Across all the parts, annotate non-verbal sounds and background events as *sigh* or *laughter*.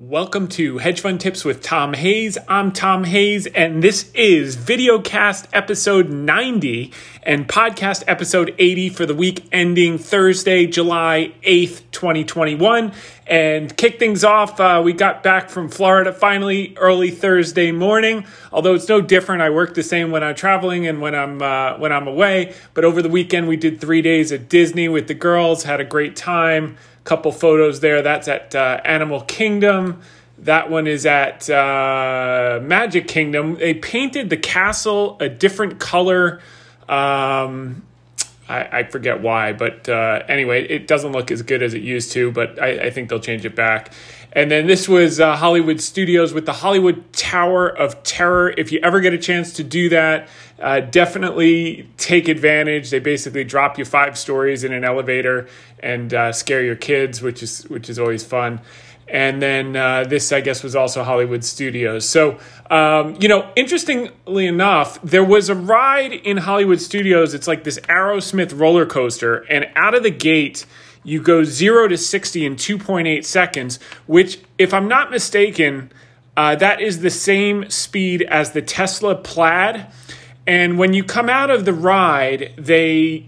Welcome to Hedge Fund Tips with Tom Hayes. I'm Tom Hayes, and this is Videocast episode 90 and podcast episode 80 for the week ending Thursday, July 8th, 2021. And kick things off, uh, we got back from Florida finally early Thursday morning. Although it's no different, I work the same when I'm traveling and when I'm uh, when I'm away. But over the weekend, we did three days at Disney with the girls, had a great time couple photos there. That's at uh, Animal Kingdom. That one is at uh, Magic Kingdom. They painted the castle a different color. Um, I, I, forget why, but uh, anyway, it doesn't look as good as it used to, but I, I think they'll change it back. And then this was uh, Hollywood Studios with the Hollywood Tower of Terror. If you ever get a chance to do that, uh, definitely take advantage. They basically drop you five stories in an elevator and uh, scare your kids, which is which is always fun. And then uh, this, I guess, was also Hollywood Studios. So, um, you know, interestingly enough, there was a ride in Hollywood Studios. It's like this Aerosmith roller coaster, and out of the gate you go 0 to 60 in 2.8 seconds, which, if I'm not mistaken, uh, that is the same speed as the Tesla Plaid. And when you come out of the ride, they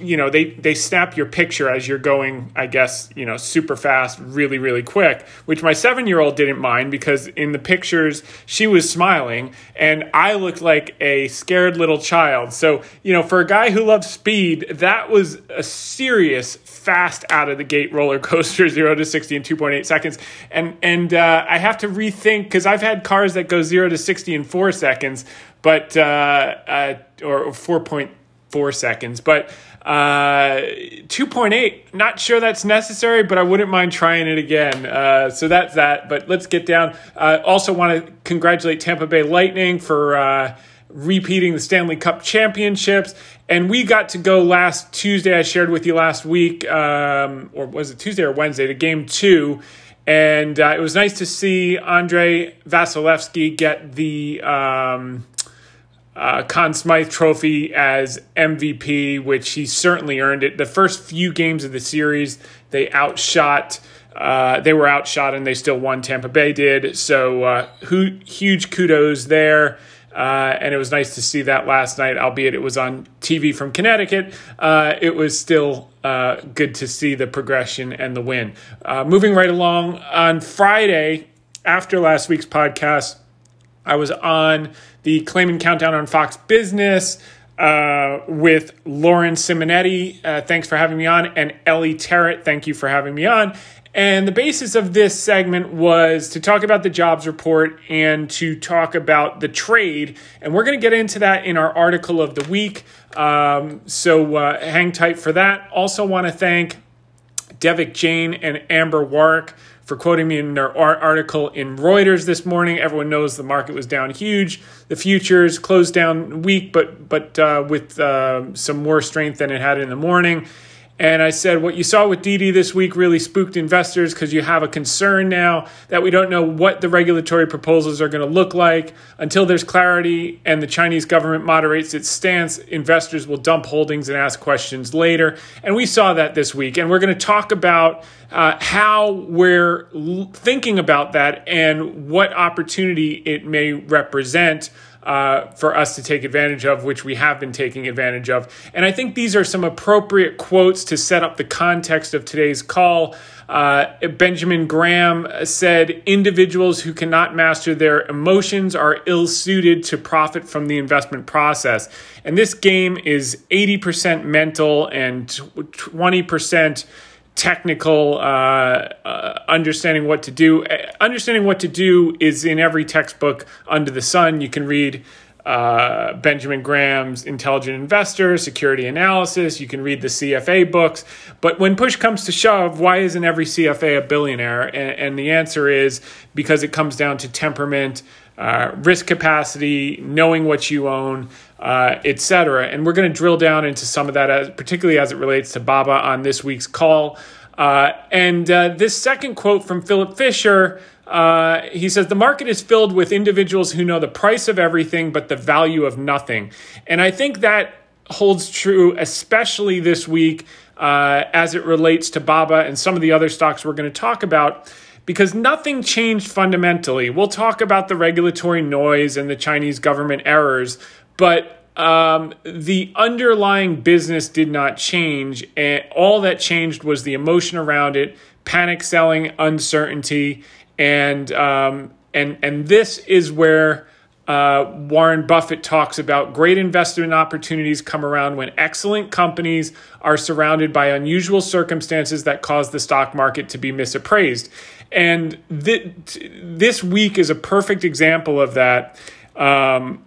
you know they they snap your picture as you're going i guess you know super fast really really quick which my seven year old didn't mind because in the pictures she was smiling and i looked like a scared little child. So you know for a guy who loves speed that was a serious fast out of the gate roller coaster *laughs* 0 to 60 in 2.8 seconds. And and uh, i have to rethink because i've had cars that go 0 to 60 in 4 seconds but uh, uh, or 4.3 four seconds. But uh, 2.8, not sure that's necessary, but I wouldn't mind trying it again. Uh, so that's that. But let's get down. Uh, also, want to congratulate Tampa Bay Lightning for uh, repeating the Stanley Cup championships. And we got to go last Tuesday. I shared with you last week, um, or was it Tuesday or Wednesday, to game two. And uh, it was nice to see Andre Vasilevskiy get the. Um, uh, Conn Smythe Trophy as MVP, which he certainly earned it. The first few games of the series, they outshot. Uh, they were outshot and they still won. Tampa Bay did. So uh, huge kudos there. Uh, and it was nice to see that last night, albeit it was on TV from Connecticut. Uh, it was still uh, good to see the progression and the win. moving right along on Friday, after last week's podcast, I was on the Claman Countdown on Fox Business uh, with Lauren Simonetti. Uh, thanks for having me on. And Ellie Terrett, thank you for having me on. And the basis of this segment was to talk about the jobs report and to talk about the trade. And we're going to get into that in our article of the week. Um, so uh, hang tight for that. Also, want to thank Devik Jain and Amber Warwick for quoting me in their article in Reuters this morning. Everyone knows the market was down huge. The futures closed down weak, but but uh, with uh, some more strength than it had in the morning. And I said, what you saw with Didi this week really spooked investors because you have a concern now that we don't know what the regulatory proposals are going to look like. Until there's clarity and the Chinese government moderates its stance, investors will dump holdings and ask questions later. And we saw that this week. And we're going to talk about uh, how we're thinking about that and what opportunity it may represent uh, for us to take advantage of, which we have been taking advantage of. And I think these are some appropriate quotes to set up the context of today's call. Uh, Benjamin Graham said, Individuals who cannot master their emotions are ill suited to profit from the investment process. And this game is 80% mental and 20% technical uh, uh, understanding what to do. Understanding what to do is in every textbook under the sun. You can read uh, Benjamin Graham's Intelligent Investor, Security Analysis. You can read the CFA books. But when push comes to shove, why isn't every CFA a billionaire? And, and the answer is because it comes down to temperament, uh, risk capacity, knowing what you own, uh, etc. And we're going to drill down into some of that, as, particularly as it relates to Baba on this week's call. Uh, and uh, this second quote from Philip Fisher. Uh, he says the market is filled with individuals who know the price of everything but the value of nothing. And I think that holds true, especially this week uh, as it relates to Baba and some of the other stocks we're going to talk about because nothing changed fundamentally. We'll talk about the regulatory noise and the Chinese government errors, but um, the underlying business did not change. And all that changed was the emotion around it, panic selling, uncertainty, and um, and and this is where uh, Warren Buffett talks about great investment opportunities come around when excellent companies are surrounded by unusual circumstances that cause the stock market to be misappraised. And th- this week is a perfect example of that. Um,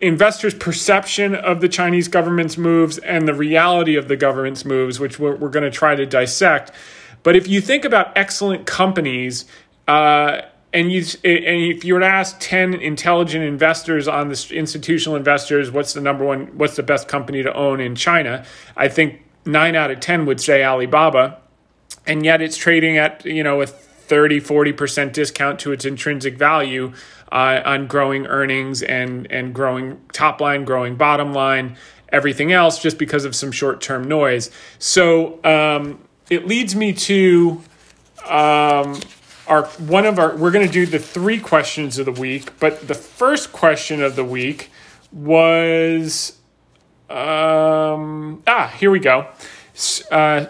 investors' perception of the Chinese government's moves and the reality of the government's moves, which we're, we're going to try to dissect. But if you think about excellent companies, uh, and you and if you were to ask 10 intelligent investors on the institutional investors what's the number one what's the best company to own in China I think 9 out of 10 would say Alibaba and yet it's trading at you know a 30 40% discount to its intrinsic value uh, on growing earnings and and growing top line growing bottom line everything else just because of some short-term noise so um, it leads me to um, our one of our we're going to do the three questions of the week, but the first question of the week was um ah here we go. Uh,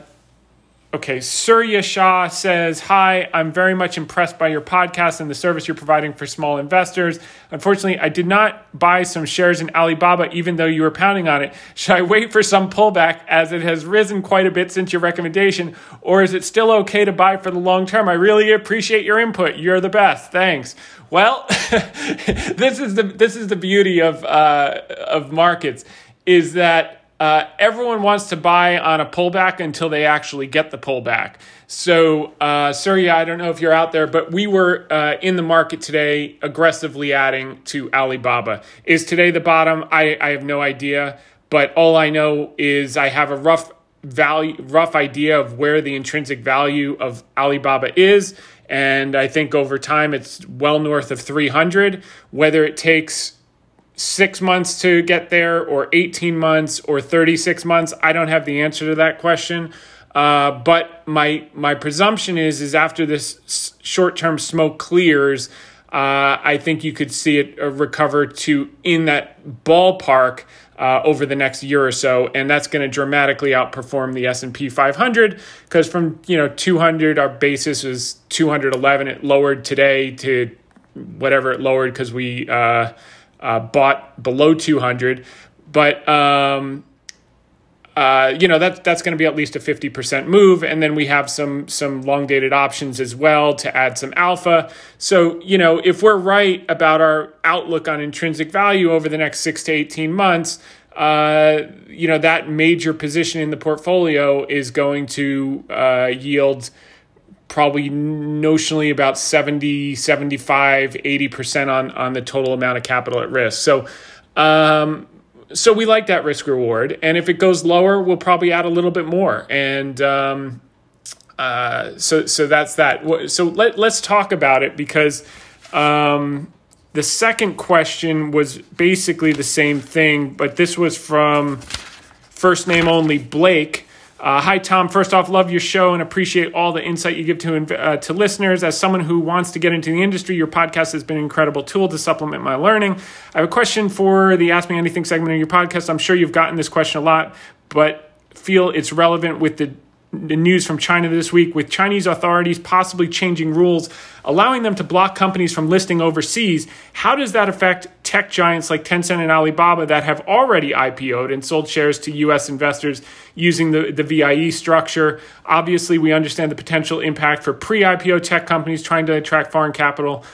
Okay, Surya Shah says, Hi, I'm very much impressed by your podcast and the service you're providing for small investors. Unfortunately, I did not buy some shares in Alibaba, even though you were pounding on it. Should I wait for some pullback as it has risen quite a bit since your recommendation, or is it still okay to buy for the long term? I really appreciate your input. You're the best. Thanks. Well, *laughs* this is the this is the beauty of uh, of markets is that uh, everyone wants to buy on a pullback until they actually get the pullback. So, uh, Surya, I don't know if you're out there, but we were uh, in the market today aggressively adding to Alibaba. Is today the bottom? I, I have no idea, but all I know is I have a rough value, rough idea of where the intrinsic value of Alibaba is. And I think over time it's well north of 300. Whether it takes six months to get there or 18 months or 36 months? I don't have the answer to that question. Uh, but my my presumption is is after this short-term smoke clears uh, i think you could see it uh, recover to in that ballpark uh, over the next year or so and that's going to dramatically outperform the s&p 500 because from you know 200 our basis was 211 it lowered today to whatever it lowered because we uh, uh, bought below 200, but um, uh, you know that that's going to be at least a 50% move and then we have some some long dated options as well to add some alpha. So you know if we're right about our outlook on intrinsic value over the next 6 to 18 months uh, you know that major position in the portfolio is going to uh, yield probably notionally about 70 75 80% on on the total amount of capital at risk. So um, so we like that risk reward. And if it goes lower we'll probably add a little bit more. And um, uh, so so that's that. So let, let's talk about it because um, the second question was basically the same thing but this was from first name only blake uh, hi, Tom. First off, love your show and appreciate all the insight you give to uh, to listeners. As someone who wants to get into the industry, your podcast has been an incredible tool to supplement my learning. I have a question for the Ask Me Anything segment of your podcast. I'm sure you've gotten this question a lot, but feel it's relevant with the the news from China this week with Chinese authorities possibly changing rules, allowing them to block companies from listing overseas. How does that affect tech giants like Tencent and Alibaba that have already IPO'd and sold shares to US investors using the, the VIE structure? Obviously, we understand the potential impact for pre IPO tech companies trying to attract foreign capital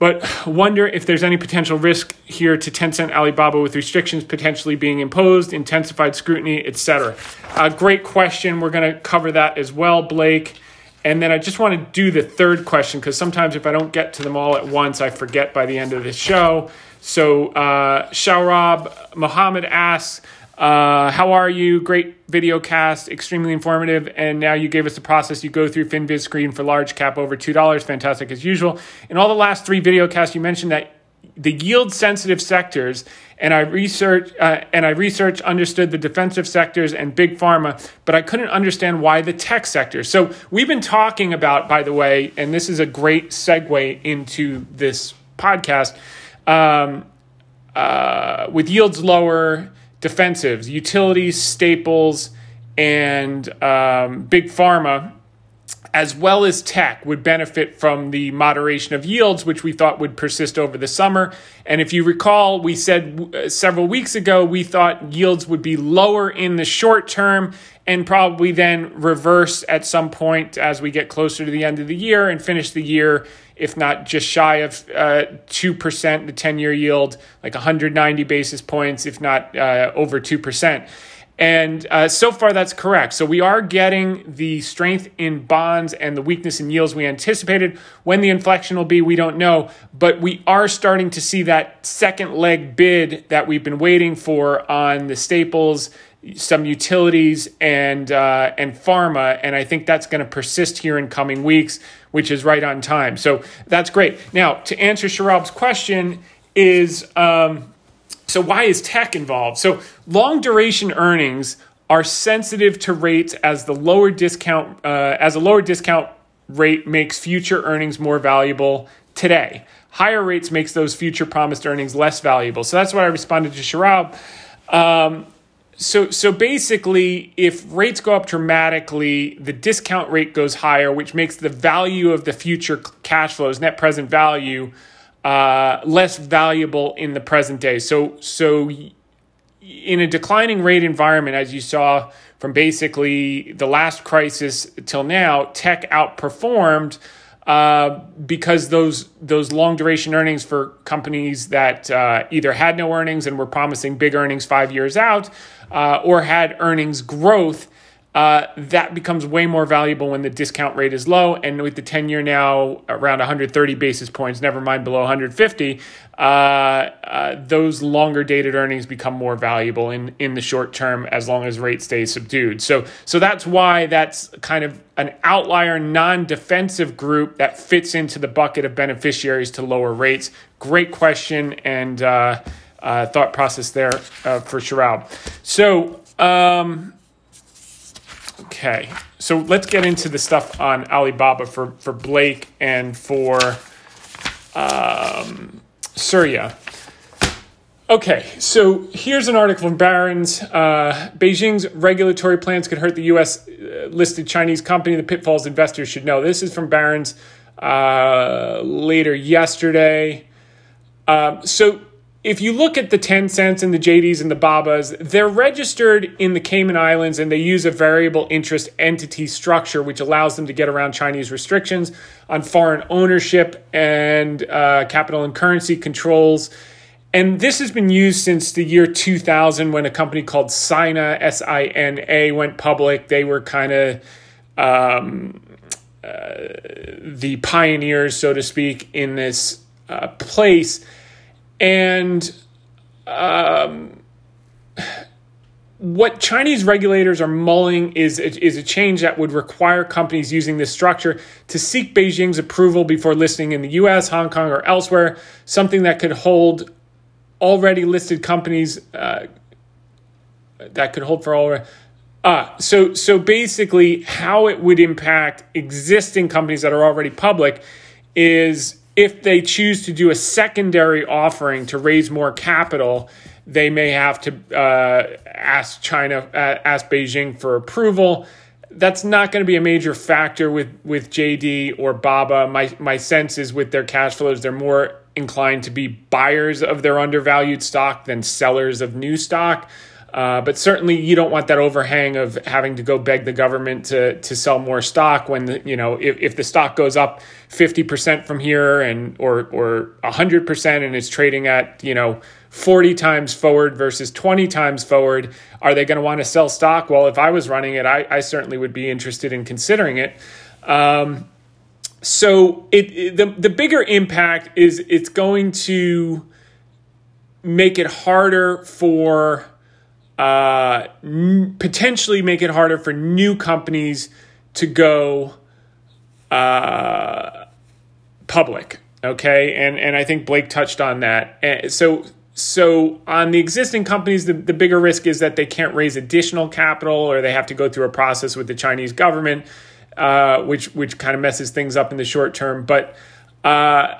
but wonder if there's any potential risk here to Tencent Alibaba with restrictions potentially being imposed, intensified scrutiny, etc. Uh, great question. We're going to cover that as well, Blake. And then I just want to do the third question because sometimes if I don't get to them all at once, I forget by the end of the show. So uh, Shaurab Mohammed asks, uh, how are you? Great video cast, extremely informative. And now you gave us the process you go through FinViz screen for large cap over $2. Fantastic as usual. In all the last three video casts, you mentioned that the yield sensitive sectors and I researched uh, and I researched understood the defensive sectors and big pharma, but I couldn't understand why the tech sector. So we've been talking about, by the way, and this is a great segue into this podcast. Um, uh, with yields lower, defensives, utilities, staples, and um, big pharma as well as tech would benefit from the moderation of yields, which we thought would persist over the summer. And if you recall, we said uh, several weeks ago we thought yields would be lower in the short term and probably then reverse at some point as we get closer to the end of the year and finish the year, if not just shy of uh, 2%, the 10 year yield, like 190 basis points, if not uh, over 2%. And uh, so far, that's correct. So we are getting the strength in bonds and the weakness in yields we anticipated. When the inflection will be, we don't know. But we are starting to see that second leg bid that we've been waiting for on the staples, some utilities, and uh, and pharma. And I think that's going to persist here in coming weeks, which is right on time. So that's great. Now, to answer Sharab's question, is. Um, so, why is tech involved? So, long duration earnings are sensitive to rates as the lower discount uh, as a lower discount rate makes future earnings more valuable today. Higher rates makes those future promised earnings less valuable. So that's why I responded to Sharab. Um, so so basically, if rates go up dramatically, the discount rate goes higher, which makes the value of the future cash flows, net present value, uh, less valuable in the present day. So, so in a declining rate environment, as you saw from basically the last crisis till now, tech outperformed uh, because those those long duration earnings for companies that uh, either had no earnings and were promising big earnings five years out, uh, or had earnings growth uh, that becomes way more valuable when the discount rate is low. And with the 10 year now around 130 basis points, never mind below 150, uh, uh, those longer dated earnings become more valuable in, in the short term as long as rate stays subdued. So, so that's why that's kind of an outlier, non defensive group that fits into the bucket of beneficiaries to lower rates. Great question and uh, uh, thought process there uh, for Sharab. So, um, Okay, so let's get into the stuff on Alibaba for, for Blake and for um, Surya. Okay, so here's an article from Barron's. Uh, Beijing's regulatory plans could hurt the U.S. Uh, listed Chinese company. The pitfalls investors should know. This is from Barron's uh, later yesterday. Uh, so if you look at the Tencents and the JDs and the Babas, they're registered in the Cayman Islands and they use a variable interest entity structure, which allows them to get around Chinese restrictions on foreign ownership and uh, capital and currency controls. And this has been used since the year 2000 when a company called Sina, S I N A, went public. They were kind of um, uh, the pioneers, so to speak, in this uh, place and um, what Chinese regulators are mulling is, is a change that would require companies using this structure to seek Beijing's approval before listing in the US, Hong Kong, or elsewhere, something that could hold already listed companies uh, that could hold for all. Uh, so, so basically, how it would impact existing companies that are already public is if they choose to do a secondary offering to raise more capital, they may have to uh, ask China, uh, ask Beijing for approval. That's not going to be a major factor with, with JD or Baba. My, my sense is with their cash flows, they're more inclined to be buyers of their undervalued stock than sellers of new stock. Uh, but certainly, you don't want that overhang of having to go beg the government to to sell more stock when the, you know if, if the stock goes up fifty percent from here and or or hundred percent and is trading at you know forty times forward versus twenty times forward, are they going to want to sell stock? Well, if I was running it, I, I certainly would be interested in considering it. Um, so it, it the the bigger impact is it's going to make it harder for uh, n- potentially make it harder for new companies to go uh, public. Okay, and and I think Blake touched on that. So so on the existing companies, the, the bigger risk is that they can't raise additional capital or they have to go through a process with the Chinese government, uh, which which kind of messes things up in the short term. But uh,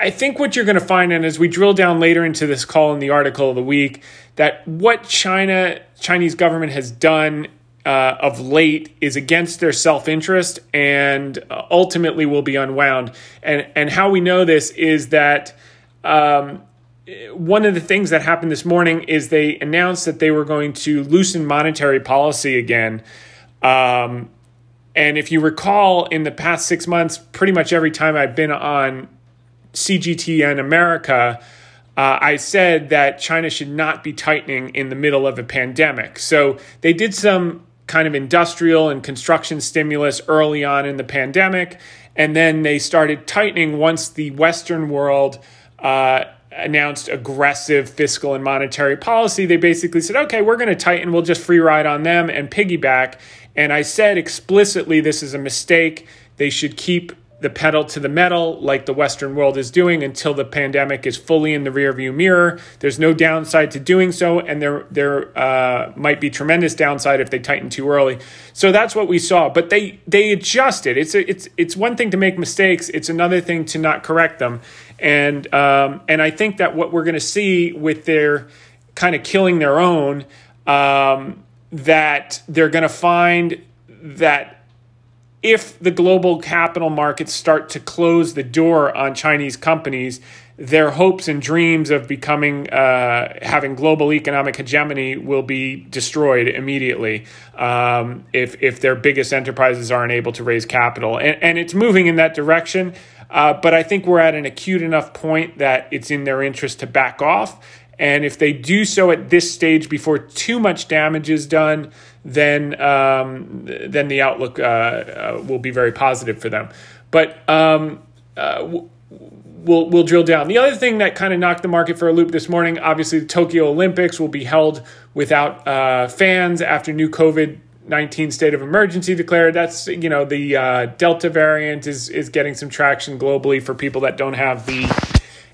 I think what you're going to find, and as we drill down later into this call in the article of the week, that what China Chinese government has done uh, of late is against their self interest and ultimately will be unwound. And and how we know this is that. Um, one of the things that happened this morning is they announced that they were going to loosen monetary policy again. Um, and if you recall, in the past six months, pretty much every time I've been on CGTN America, uh, I said that China should not be tightening in the middle of a pandemic. So they did some kind of industrial and construction stimulus early on in the pandemic, and then they started tightening once the Western world. Uh, announced aggressive fiscal and monetary policy, they basically said, okay, we're going to tighten, we'll just free ride on them and piggyback. And I said explicitly, this is a mistake. They should keep the pedal to the metal like the Western world is doing until the pandemic is fully in the rearview mirror. There's no downside to doing so, and there there uh, might be tremendous downside if they tighten too early. So that's what we saw. But they they adjusted. It's a, it's it's one thing to make mistakes. It's another thing to not correct them. And um, and I think that what we're going to see with their kind of killing their own, um, that they're going to find that if the global capital markets start to close the door on Chinese companies, their hopes and dreams of becoming uh, having global economic hegemony will be destroyed immediately um, if if their biggest enterprises aren't able to raise capital, and, and it's moving in that direction. Uh, but I think we're at an acute enough point that it's in their interest to back off. And if they do so at this stage before too much damage is done, then um, then the outlook uh, uh, will be very positive for them. But um, uh, we'll we'll drill down. The other thing that kind of knocked the market for a loop this morning, obviously, the Tokyo Olympics will be held without uh, fans after new COVID 19 state of emergency declared. That's you know the uh, Delta variant is is getting some traction globally for people that don't have the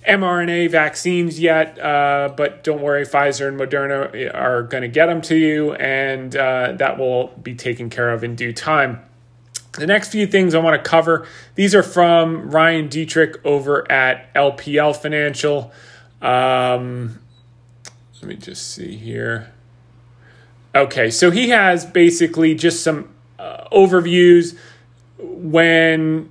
mRNA vaccines yet, uh, but don't worry, Pfizer and Moderna are going to get them to you, and uh, that will be taken care of in due time. The next few things I want to cover these are from Ryan Detrick over at LPL Financial. Um, let me just see here. Okay, so he has basically just some uh, overviews when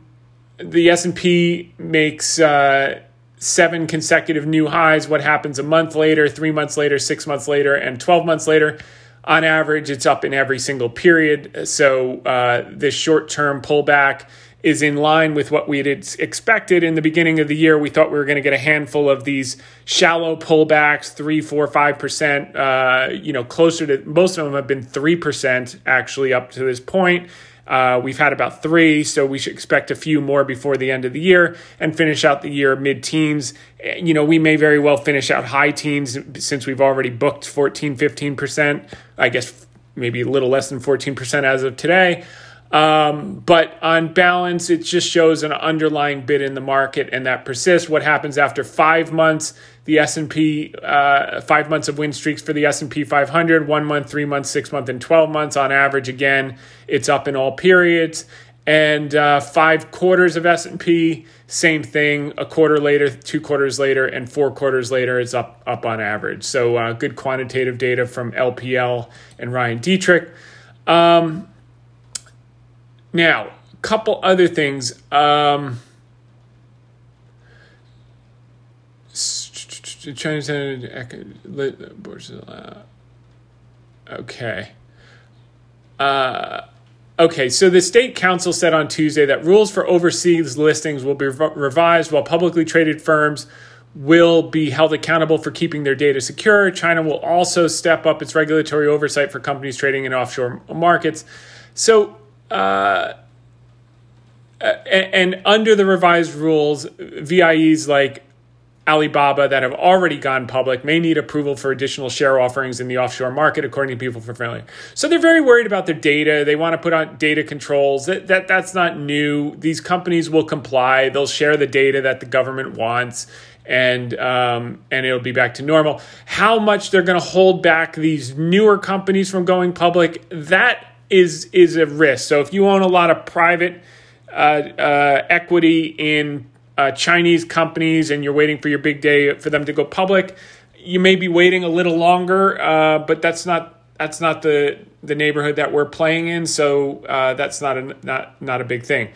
the S&P makes uh, seven consecutive new highs, what happens a month later, 3 months later, 6 months later, and 12 months later. On average, it's up in every single period. So uh, this short-term pullback is in line with what we had expected in the beginning of the year. We thought we were going to get a handful of these shallow pullbacks, three, four, five percent. Uh, you know, closer to most of them have been three percent actually up to this point. Uh, we've had about three, so we should expect a few more before the end of the year and finish out the year mid teens. You know, we may very well finish out high teens since we've already booked 14, 15%. I guess maybe a little less than 14% as of today. Um, but on balance, it just shows an underlying bid in the market, and that persists. What happens after five months? The S and P, uh, five months of win streaks for the S and P 500, one month, three months, six month, and twelve months on average. Again, it's up in all periods. And uh, five quarters of S and P, same thing. A quarter later, two quarters later, and four quarters later, it's up up on average. So uh, good quantitative data from LPL and Ryan Detrick. Um, now, a couple other things. Um, okay. Uh, okay, so the state council said on Tuesday that rules for overseas listings will be revised while publicly traded firms will be held accountable for keeping their data secure. China will also step up its regulatory oversight for companies trading in offshore markets. So, uh, and under the revised rules, VIEs like Alibaba that have already gone public may need approval for additional share offerings in the offshore market, according to people for familiar. So they're very worried about their data. They want to put on data controls. That, that that's not new. These companies will comply. They'll share the data that the government wants, and um, and it'll be back to normal. How much they're going to hold back these newer companies from going public? That is is a risk. So if you own a lot of private uh, uh, equity in uh, Chinese companies and you're waiting for your big day for them to go public, you may be waiting a little longer, uh, but that's not that's not the the neighborhood that we're playing in. So uh, that's not a not not a big thing.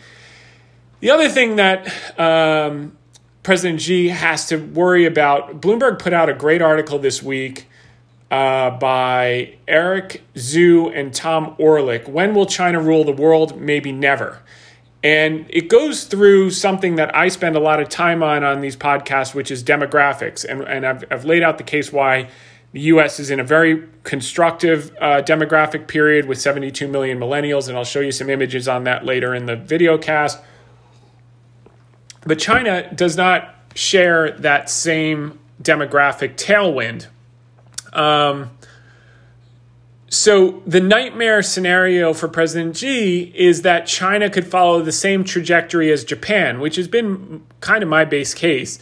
The other thing that um, President Xi has to worry about, Bloomberg put out a great article this week. Uh, by Eric Zhu and Tom Orlik. When will China rule the world? Maybe never. And it goes through something that I spend a lot of time on on these podcasts, which is demographics. And, and I've, I've laid out the case why the US is in a very constructive uh, demographic period with 72 million millennials. And I'll show you some images on that later in the video cast. But China does not share that same demographic tailwind. Um, so the nightmare scenario for President Xi is that China could follow the same trajectory as Japan, which has been kind of my base case.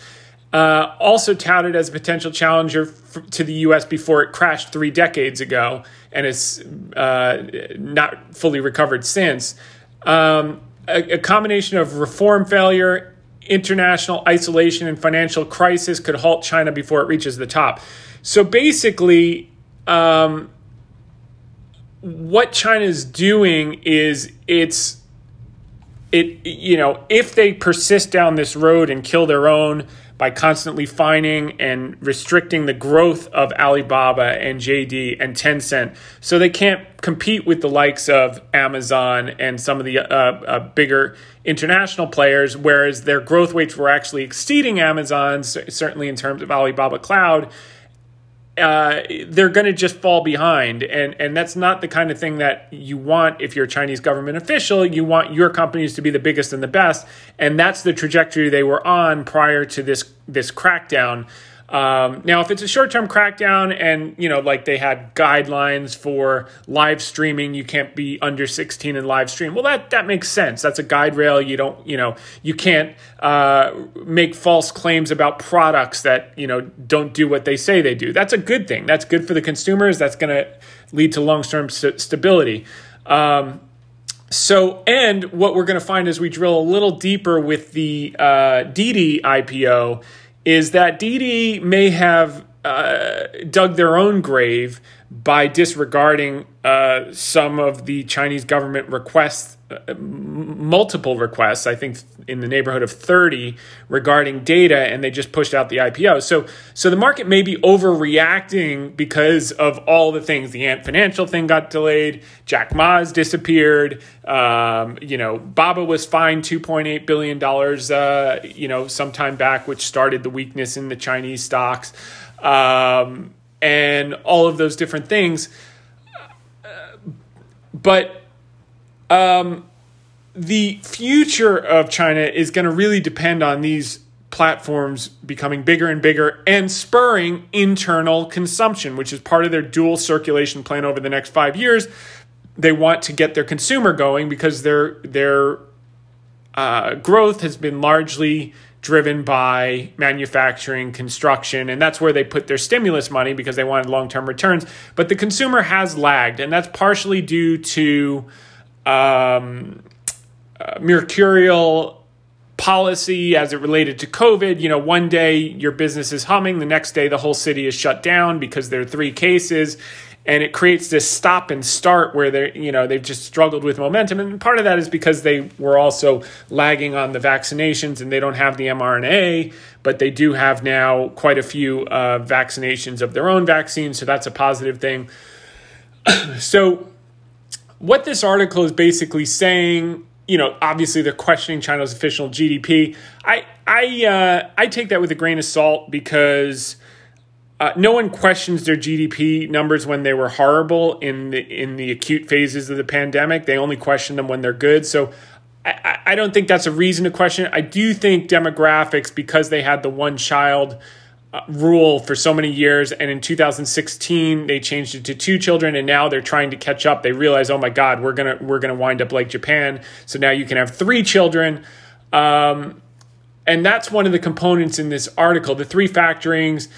Uh, also touted as a potential challenger f- to the U.S. before it crashed three decades ago and is uh, not fully recovered since. Um, a, a combination of reform failure, international isolation, and financial crisis could halt China before it reaches the top. So basically, um, what China is doing is it's it you know if they persist down this road and kill their own by constantly fining and restricting the growth of Alibaba and JD and Tencent so they can't compete with the likes of Amazon and some of the uh, uh, bigger international players whereas their growth rates were actually exceeding Amazon's certainly in terms of Alibaba Cloud uh, they're going to just fall behind, and and that's not the kind of thing that you want if you're a Chinese government official. You want your companies to be the biggest and the best, and that's the trajectory they were on prior to this this crackdown. Um, now, if it's a short term crackdown and, you know, like they had guidelines for live streaming, you can't be under 16 and live stream. Well, that, that makes sense. That's a guide rail. You don't, you know, you can't uh, make false claims about products that, you know, don't do what they say they do. That's a good thing. That's good for the consumers. That's going to lead to long term st- stability. Um, so, and what we're going to find as we drill a little deeper with the uh, Didi IPO is that Didi may have uh, dug their own grave by disregarding uh, some of the Chinese government requests, multiple requests, I think in the neighborhood of 30 regarding data, and they just pushed out the IPO. So, so the market may be overreacting because of all the things. The Ant Financial thing got delayed, Jack Ma's disappeared, um, you know, Baba was fined $2.8 billion, uh, you know, sometime back, which started the weakness in the Chinese stocks. Um, and all of those different things. But um, the future of China is going to really depend on these platforms becoming bigger and bigger and spurring internal consumption, which is part of their dual circulation plan over the next five years. They want to get their consumer going because their their uh, growth has been largely driven by manufacturing, construction, and that's where they put their stimulus money because they wanted long term returns. But the consumer has lagged, and that's partially due to um, uh, mercurial policy as it related to COVID. You know, one day your business is humming, the next day the whole city is shut down because there are three cases and it creates this stop and start where they're you know they've just struggled with momentum. And part of that is because they were also lagging on the vaccinations and they don't have the mRNA but they do have now quite a few uh, vaccinations of their own vaccine, so that's a positive thing. *clears throat* So what this article is basically saying you know obviously they're questioning China's official GDP I I uh, I take that with a grain of salt because uh, no one questions their GDP numbers when they were horrible in the in the acute phases of the pandemic. They only question them when they're good. So I, I don't think that's a reason to question. I do think demographics, because they had the one child rule for so many years, and in 2016 they changed it to two children, and now they're trying to catch up. They realize, oh my God, we're gonna we're gonna wind up like Japan. So now you can have three children. Um, and that's one of the components in this article the three factorings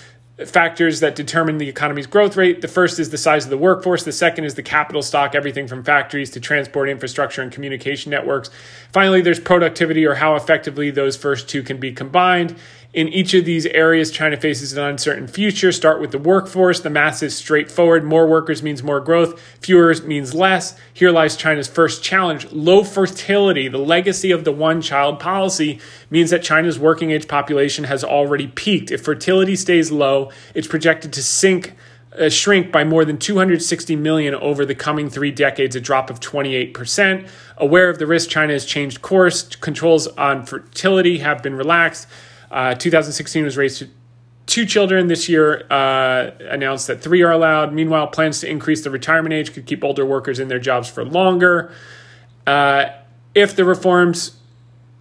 factors that determine the economy's growth rate. The first is the size of the workforce. The second is the capital stock, everything from factories to transport infrastructure and communication networks. Finally, there's productivity or how effectively those first two can be combined. In each of these areas, China faces an uncertain future. Start with the workforce. The math is straightforward. More workers means more growth, fewer means less. Here lies China's first challenge. Low fertility, the legacy of the one child policy, means that China's working age population has already peaked. If fertility stays low, it's projected to sink. Uh, shrink by more than 260 million over the coming three decades, a drop of 28%. Aware of the risk, China has changed course. Controls on fertility have been relaxed. Uh, 2016 was raised to two children. This year uh, announced that three are allowed. Meanwhile, plans to increase the retirement age could keep older workers in their jobs for longer. Uh, if the reforms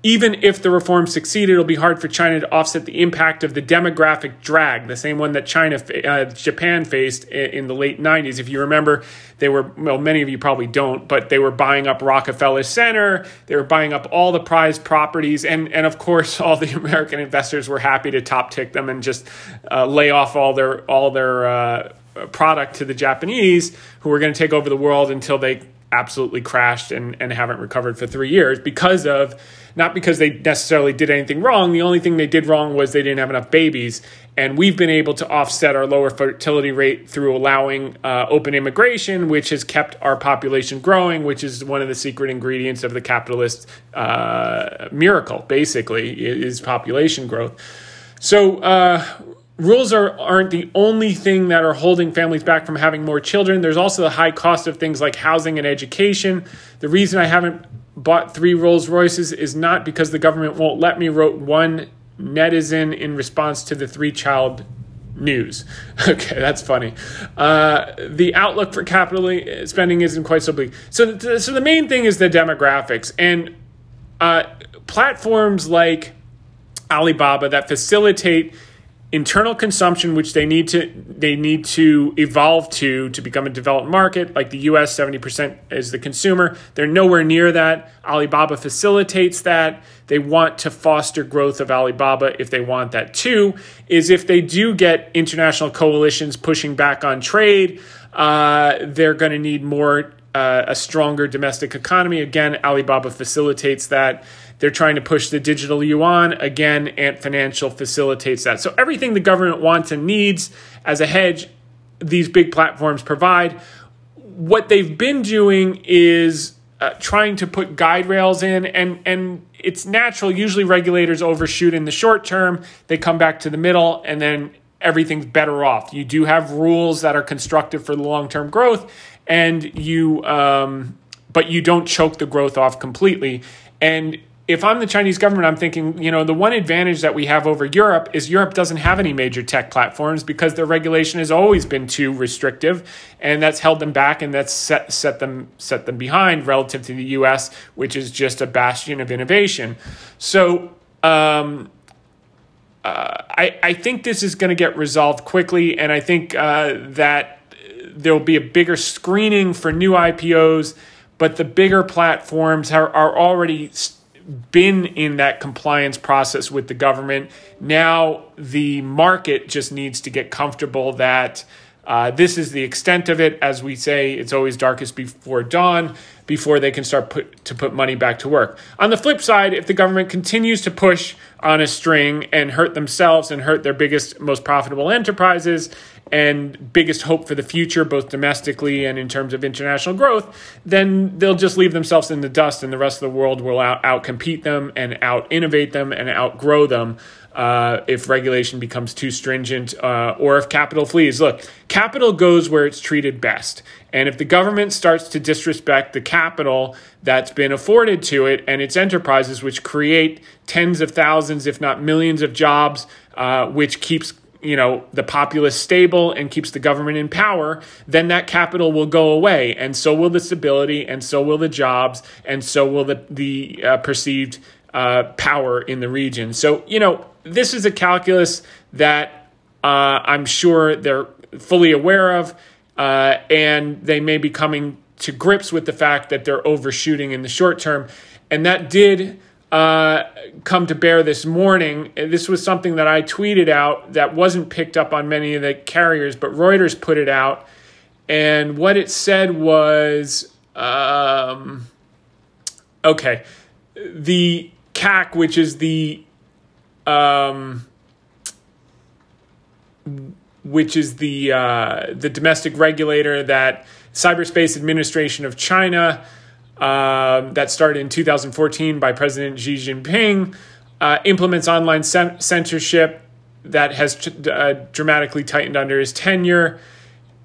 even if the reforms succeed, it'll be hard for China to offset the impact of the demographic drag, the same one that China, uh, Japan faced in the late 90s. If you remember, they were, well, many of you probably don't, but they were buying up Rockefeller Center. They were buying up all the prized properties. And, and of course, all the *laughs* American investors were happy to top tick them and just uh, lay off all their, all their uh, product to the Japanese, who were going to take over the world until they absolutely crashed and, and haven't recovered for three years because of not because they necessarily did anything wrong. The only thing they did wrong was they didn't have enough babies. And we've been able to offset our lower fertility rate through allowing uh, open immigration, which has kept our population growing, which is one of the secret ingredients of the capitalist uh, miracle, basically, is population growth. So, uh, rules are, aren't the only thing that are holding families back from having more children. There's also the high cost of things like housing and education. The reason I haven't bought three Rolls Royces is not because the government won't let me, wrote one netizen in response to the three child news. *laughs* Okay, that's funny. Uh, the outlook for capital spending isn't quite so bleak. So, so the main thing is the demographics and uh, platforms like Alibaba that facilitate internal consumption which they need to they need to evolve to to become a developed market like the US 70% is the consumer. They're nowhere near that. Alibaba facilitates that. They want to foster growth of Alibaba if they want that too is if they do get international coalitions pushing back on trade uh, they're going to need more uh, a stronger domestic economy. Again Alibaba facilitates that they're trying to push the digital yuan. Again, Ant Financial facilitates that. So everything the government wants and needs as a hedge, these big platforms provide. What they've been doing is uh, trying to put guide rails in, and and it's natural. Usually, regulators overshoot in the short term. They come back to the middle, and then everything's better off. You do have rules that are constructive for the long term growth, and you, um, but you don't choke the growth off completely. And if I'm the Chinese government, I'm thinking, you know, the one advantage that we have over Europe is Europe doesn't have any major tech platforms because their regulation has always been too restrictive, and that's held them back and that's set set them set them behind relative to the U.S., which is just a bastion of innovation. So. Um, uh, I, I think this is going to get resolved quickly, and I think uh, that there will be a bigger screening for new IPOs, but the bigger platforms are, are already been in that compliance process with the government. Now the market just needs to get comfortable that uh, this is the extent of it. As we say, it's always darkest before dawn, before they can start put, to put money back to work. On the flip side, if the government continues to push on a string and hurt themselves and hurt their biggest, most profitable enterprises, and biggest hope for the future, both domestically and in terms of international growth, then they'll just leave themselves in the dust, and the rest of the world will out outcompete them and out innovate them and outgrow them. Uh, if regulation becomes too stringent uh, or if capital flees. Look, capital goes where it's treated best. And if the government starts to disrespect the capital that's been afforded to it and its enterprises, which create tens of thousands, if not millions, of jobs, uh, which keeps you know the populace stable and keeps the government in power then that capital will go away and so will the stability and so will the jobs and so will the the uh, perceived uh, power in the region. So you know this is a calculus that uh, i'm sure they're fully aware of uh, and they may be coming to grips with the fact that they're overshooting in the short term. And that did uh, come to bear this morning. This was something that I tweeted out that wasn't picked up on many of the carriers, but Reuters put it out. And what it said was um, okay, the CAC, which is the um, which is the uh, the domestic regulator that Cyberspace Administration of China um, that started in 2014 by President Xi Jinping, uh, implements online censorship that has uh, dramatically tightened under his tenure.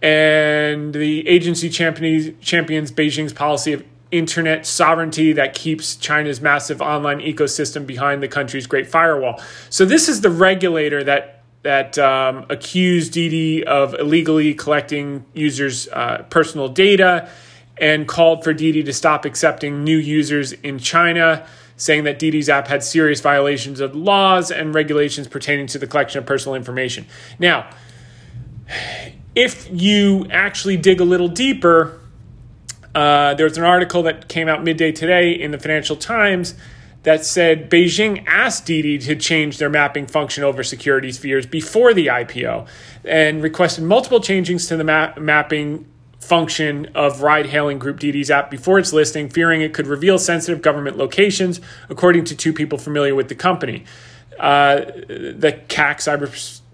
And the agency champions, champions Beijing's policy of internet sovereignty that keeps China's massive online ecosystem behind the country's Great Firewall. So this is the regulator that that um, accused Didi of illegally collecting users' uh, personal data and called for Didi to stop accepting new users in China, saying that Didi's app had serious violations of laws and regulations pertaining to the collection of personal information. Now, if you actually dig a little deeper, uh, there's an article that came out midday today in the Financial Times that said Beijing asked Didi to change their mapping function over security spheres before the IPO and requested multiple changes to the map- mapping function of ride hailing Group Didi's app before its listing, fearing it could reveal sensitive government locations, according to two people familiar with the company. Uh, the CAC, Cyber,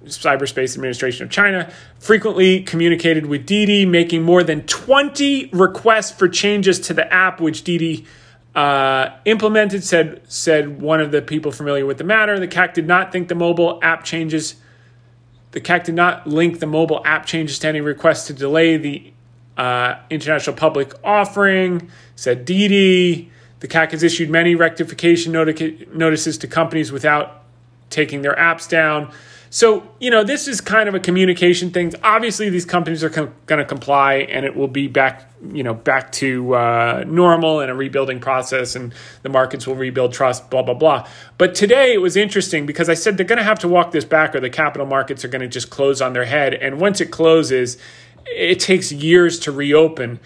Cyberspace Administration of China, frequently communicated with Didi, making more than 20 requests for changes to the app, which Didi uh, implemented, said, said one of the people familiar with the matter. The CAC did not think the mobile app changes. The CAC did not link the mobile app changes to any request to delay the uh, international public offering, said Didi. The CAC has issued many rectification notic- notices to companies without taking their apps down. So, you know, this is kind of a communication thing. Obviously, these companies are com- going to comply and it will be back, you know, back to uh, normal and a rebuilding process and the markets will rebuild trust, blah, blah, blah. But today it was interesting because I said they're going to have to walk this back or the capital markets are going to just close on their head. And once it closes, it takes years to reopen.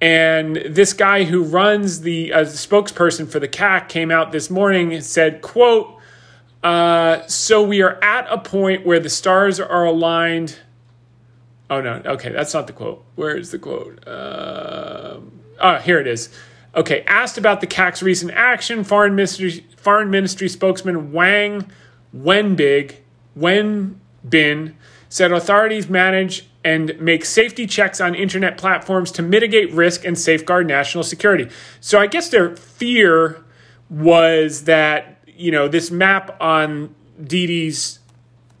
And this guy who runs the uh, spokesperson for the CAC came out this morning and said, "quote uh, So we are at a point where the stars are aligned." Oh no, okay, that's not the quote. Where is the quote? Uh, oh, here it is. Okay, asked about the CAC's recent action, Foreign Ministry Foreign Ministry spokesman Wang Wenbig Wenbin said authorities manage and make safety checks on internet platforms to mitigate risk and safeguard national security. So I guess their fear was that, you know, this map on Didi's,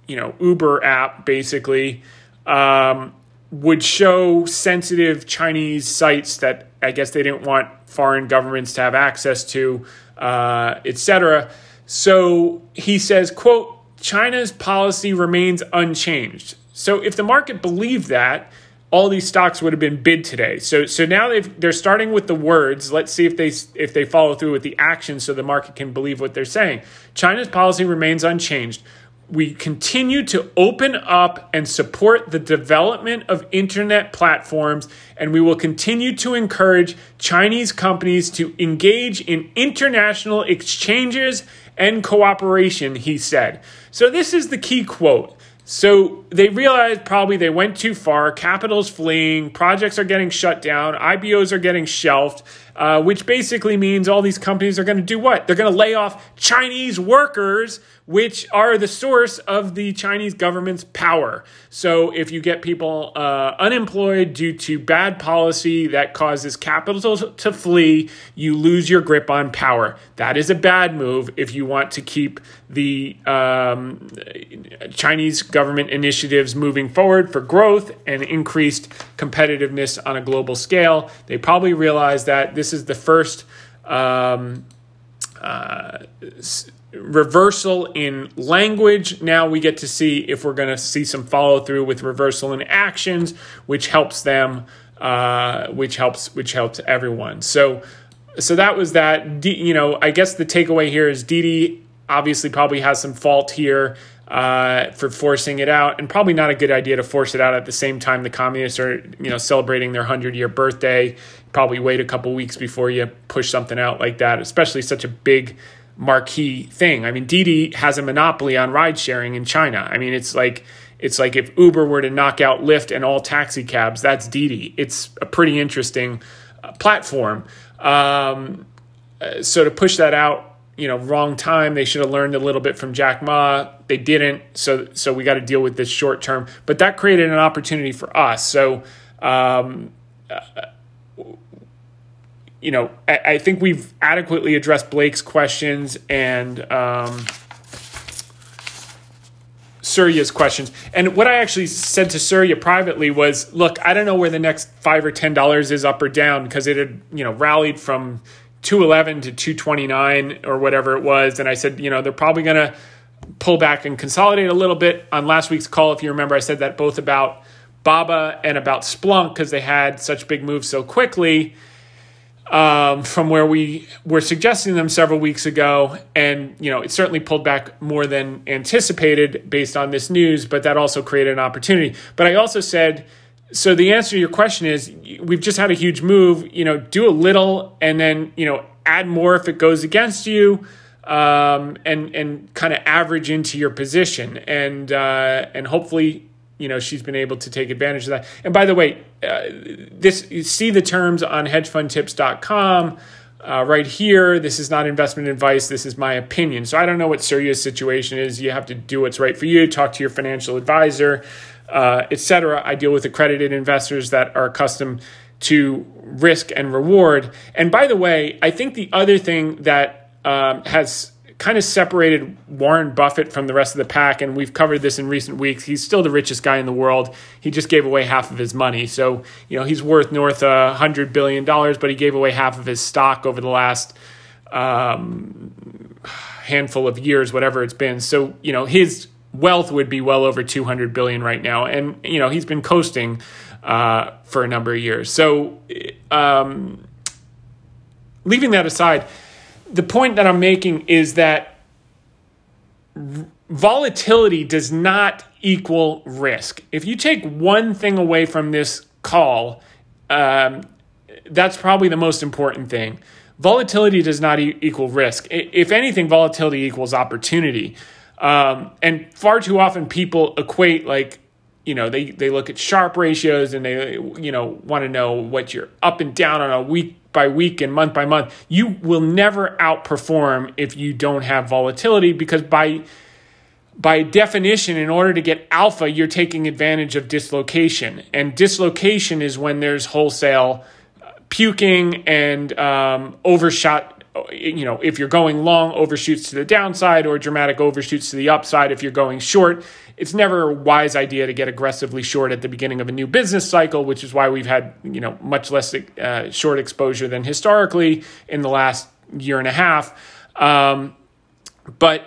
you know, Uber app basically um, would show sensitive Chinese sites that I guess they didn't want foreign governments to have access to, uh, etc. So he says, quote, China's policy remains unchanged. So if the market believed that, all these stocks would have been bid today. So so now they they're starting with the words. Let's see if they if they follow through with the action, so the market can believe what they're saying. China's policy remains unchanged. We continue to open up and support the development of internet platforms, and we will continue to encourage Chinese companies to engage in international exchanges and cooperation, he said. So, this is the key quote. So they realized probably they went too far. Capital's fleeing. Projects are getting shut down. IPOs are getting shelved, uh, which basically means all these companies are going to do what? They're going to lay off Chinese workers which are the source of the Chinese government's power. So, if you get people uh, unemployed due to bad policy that causes capital to flee, you lose your grip on power. That is a bad move if you want to keep the um, Chinese government initiatives moving forward for growth and increased competitiveness on a global scale. They probably realize that this is the first. Um, uh, reversal in language. Now we get to see if we're going to see some follow through with reversal in actions, which helps them, uh, which helps which helps everyone. So so that was that. D, you know, I guess the takeaway here is Didi obviously probably has some fault here. Uh, for forcing it out, and probably not a good idea to force it out at the same time the communists are, you know, celebrating their hundred year birthday. Probably wait a couple weeks before you push something out like that, especially such a big marquee thing. I mean, Didi has a monopoly on ride sharing in China. I mean, it's like it's like if Uber were to knock out Lyft and all taxi cabs, that's Didi. It's a pretty interesting uh, platform. Um, uh, so to push that out, you know, wrong time. They should have learned a little bit from Jack Ma. They didn't. So so we got to deal with this short term. But that created an opportunity for us. So. Um, uh, you know, I, I, think we've adequately addressed Blake's questions and um, Surya's questions. And what I actually said to Surya privately was, look, I don't know where the next five or ten dollars is up or down because it had, you know, rallied from 211 to 229 or whatever it was. And I said, you know, they're probably going to pull back and consolidate a little bit. On last week's call, if you remember, I said that both about Baba and about Splunk because they had such big moves so quickly um, from where we were suggesting them several weeks ago. And, you know, it certainly pulled back more than anticipated based on this news, but that also created an opportunity. But I also said, so the answer to your question is we've just had a huge move, you know, do a little and then, you know, add more if it goes against you. Um, and and kind of average into your position, and uh, and hopefully you know she's been able to take advantage of that. And by the way, uh, this see the terms on hedgefundtips.com. Uh, right here, this is not investment advice. This is my opinion. So I don't know what Surya's situation is. You have to do what's right for you. Talk to your financial advisor, uh, etc. I deal with accredited investors that are accustomed to risk and reward. And by the way, I think the other thing that um, has kind of separated Warren Buffett from the rest of the pack. And we've covered this in recent weeks. He's still the richest guy in the world. He just gave away half of his money. So, you know, he's worth north of $100 billion, but he gave away half of his stock over the last um, handful of years, whatever it's been. So, you know, his wealth would be well over 200 billion right now. And, you know, he's been coasting uh, for a number of years. So, um, leaving that aside, the point that I'm making is that volatility does not equal risk. If you take one thing away from this call, um, that's probably the most important thing. Volatility does not e- equal risk. If anything, volatility equals opportunity. Um, and far too often people equate like you know they they look at Sharpe ratios and they you know want to know what you're up and down on a week by week and month by month, you will never outperform if you don't have volatility because by by definition, in order to get alpha, you're taking advantage of dislocation. And dislocation is when there's wholesale uh, puking and um, overshot. You know, if you're going long, overshoots to the downside, or dramatic overshoots to the upside if you're going short it's never a wise idea to get aggressively short at the beginning of a new business cycle, which is why we've had you know much less uh, short exposure than historically in the last year and a half. Um, but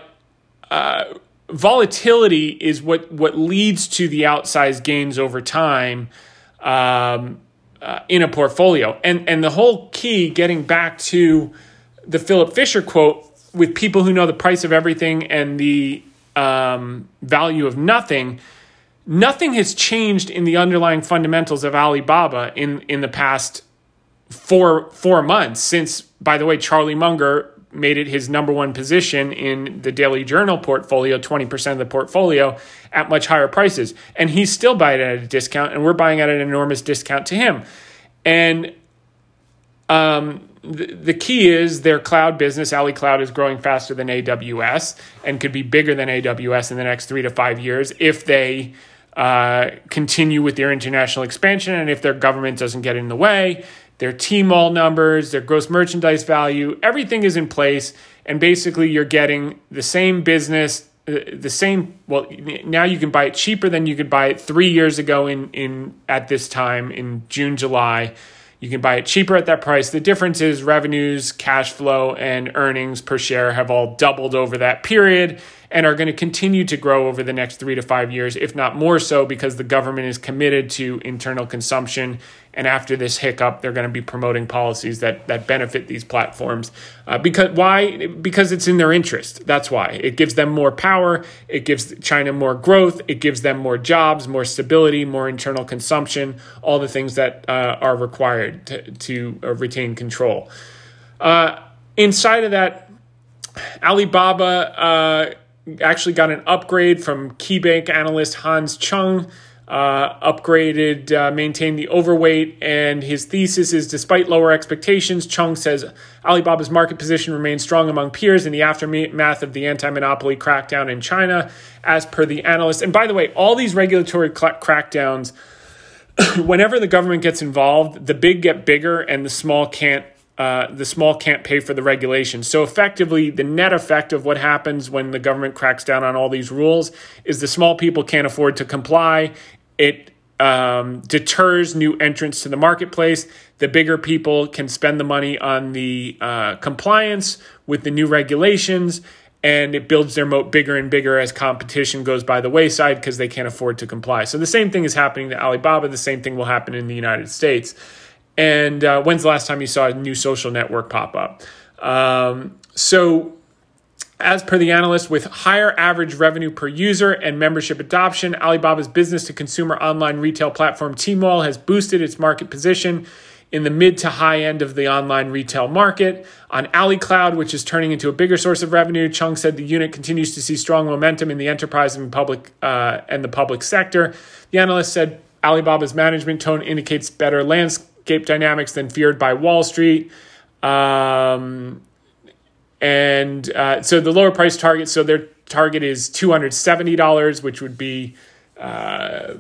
uh, volatility is what what leads to the outsized gains over time um, uh, in a portfolio, and and the whole key, getting back to the Philip Fisher quote, with people who know the price of everything and the um, value of nothing, nothing has changed in the underlying fundamentals of Alibaba in in the past four four months since. By the way, Charlie Munger made it his number one position in the Daily Journal portfolio, 20% of the portfolio at much higher prices. And he's still buying at a discount, and we're buying at an enormous discount to him. And um, the, key is their cloud business. Ali Cloud is growing faster than AWS and could be bigger than AWS in the next three to five years if they uh, continue with their international expansion and if their government doesn't get in the way. Their Tmall numbers, their gross merchandise value, everything is in place. And basically, you're getting the same business, uh, the same. Well, now you can buy it cheaper than you could buy it three years ago in in at this time in June, July You can buy it cheaper at that price. The difference is revenues, cash flow, and earnings per share have all doubled over that period and are going to continue to grow over the next three to five years, if not more so, because the government is committed to internal consumption. And after this hiccup, they're going to be promoting policies that that benefit these platforms. Uh, because why? Because it's in their interest. That's why it gives them more power. It gives China more growth. It gives them more jobs, more stability, more internal consumption. All the things that uh, are required to, to uh, retain control. Uh, inside of that, Alibaba uh, actually got an upgrade from KeyBanc analyst Hans Chung. Uh, upgraded, uh, maintained the overweight, and his thesis is despite lower expectations, Chung says Alibaba's market position remains strong among peers in the aftermath of the anti monopoly crackdown in China, as per the analyst. And by the way, all these regulatory cl- crackdowns, *clears throat* whenever the government gets involved, the big get bigger and the small can't uh, the small can't pay for the regulation. So effectively, the net effect of what happens when the government cracks down on all these rules is the small people can't afford to comply. It um, deters new entrants to the marketplace. The bigger people can spend the money on the uh, compliance with the new regulations, and it builds their moat bigger and bigger as competition goes by the wayside because they can't afford to comply. So the same thing is happening to Alibaba. The same thing will happen in the United States. And uh, when's the last time you saw a new social network pop up? Um, so, as per the analyst, with higher average revenue per user and membership adoption, Alibaba's business to consumer online retail platform Tmall has boosted its market position in the mid to high end of the online retail market. On AliCloud, which is turning into a bigger source of revenue, Chung said the unit continues to see strong momentum in the enterprise and public uh, and the public sector. The analyst said Alibaba's management tone indicates better landscape landscape dynamics than feared by Wall Street. Um, and uh, so the lower price target, so their target is $270, which would be uh,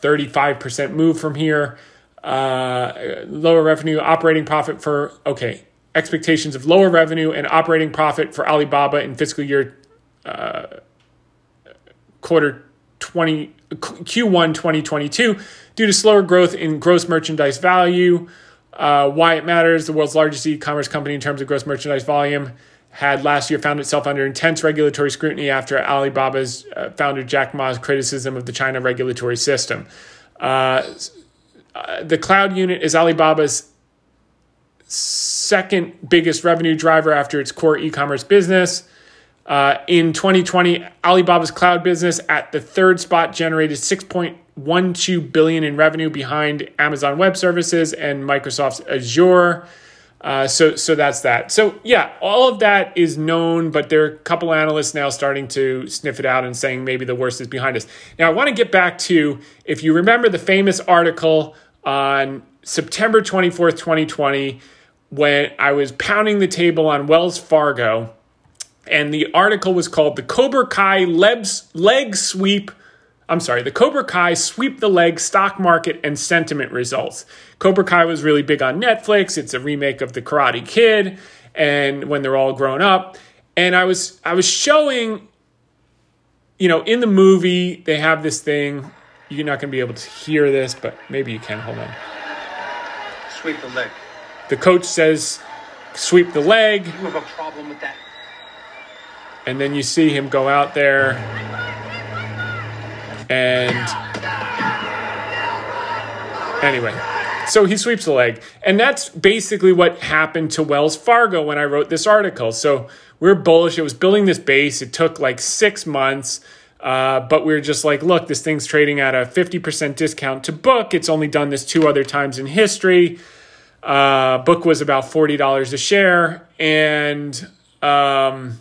35% move from here. Uh, lower revenue, operating profit for, okay, expectations of lower revenue and operating profit for Alibaba in fiscal year uh, quarter 20 Q1 2022 due to slower growth in gross merchandise value. Uh, why it matters, the world's largest e-commerce company in terms of gross merchandise volume had last year found itself under intense regulatory scrutiny after Alibaba's uh, founder Jack Ma's criticism of the China regulatory system. Uh, uh the cloud unit is Alibaba's second biggest revenue driver after its core e-commerce business. Uh, in 2020, Alibaba's cloud business at the third spot generated 6.12 billion in revenue behind Amazon Web Services and Microsoft's Azure. Uh, so, so that's that. So, yeah, all of that is known, but there are a couple analysts now starting to sniff it out and saying maybe the worst is behind us. Now, I want to get back to if you remember the famous article on September 24th, 2020, when I was pounding the table on Wells Fargo and the article was called The Cobra Kai Lebs, Leg Sweep. I'm sorry, the Cobra Kai Sweep the Leg Stock Market and Sentiment Results. Cobra Kai was really big on Netflix. It's a remake of The Karate Kid, and when they're all grown up. And I was I was showing, you know, in the movie they have this thing. You're not going to be able to hear this, but maybe you can. Hold on. Sweep the leg. The coach says, "Sweep the leg." You have a problem with that and then you see him go out there and anyway so he sweeps the leg. And that's basically what happened to wells fargo when i wrote this article. So we are bullish. It was building this base. It took like six months uh, but we are just like look this thing's trading at a 50% discount to book. It's only done this two other times in history. Uh, book was about $40 a share. And um,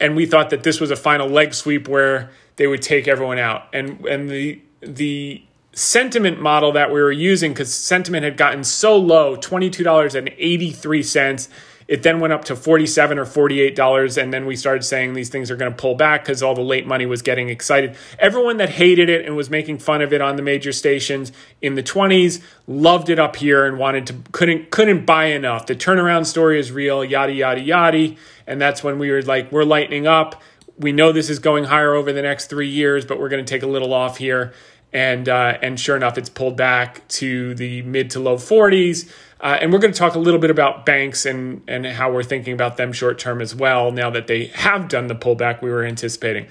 and we thought that this was a final leg sweep where they would take everyone out. And and the the sentiment model that we were using because sentiment had gotten so low, twenty two dollars and eighty three cents. It then went up to 47 or $48, and then we started saying these things are going to pull back because all the late money was getting excited. Everyone that hated it and was making fun of it on the major stations in the 20s loved it up here and wanted to couldn't couldn't buy enough. The turnaround story is real, yada yada yada. And that's when we were like, we're lightening up. We know this is going higher over the next three years, but we're going to take a little off here. and uh, and sure enough, it's pulled back to the mid to low 40s. Uh, and we're going to talk a little bit about banks and and how we're thinking about them short term as well. Now that they have done the pullback we were anticipating.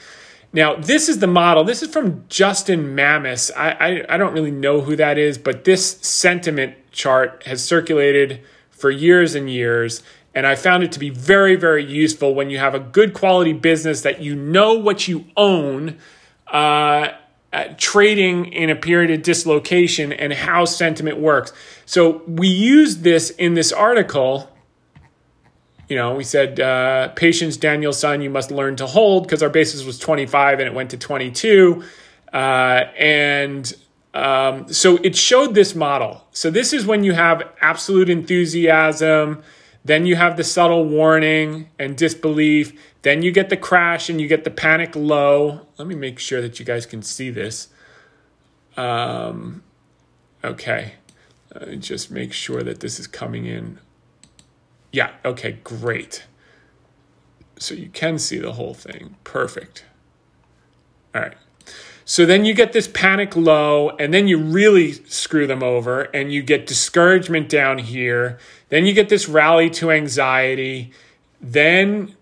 Now this is the model. This is from Justin Mamis. I, I I don't really know who that is, but this sentiment chart has circulated for years and years. And I found it to be very, very useful when you have a good quality business that you know what you own, uh, trading in a period of dislocation and how sentiment works. So we used this in this article. You know, we said, uh, patience, Daniel-san, you must learn to hold because our basis was 25 and it went to 22. Uh, and um, so it showed this model. So this is when you have absolute enthusiasm, then you have the subtle warning and disbelief, then you get the crash and you get the panic low. Let me make sure that you guys can see this. Um, okay, uh, just make sure that this is coming in. Yeah, okay, great. So you can see the whole thing. Perfect. All right. So then you get this panic low, and then you really screw them over, and you get discouragement down here. Then you get this rally to anxiety. Then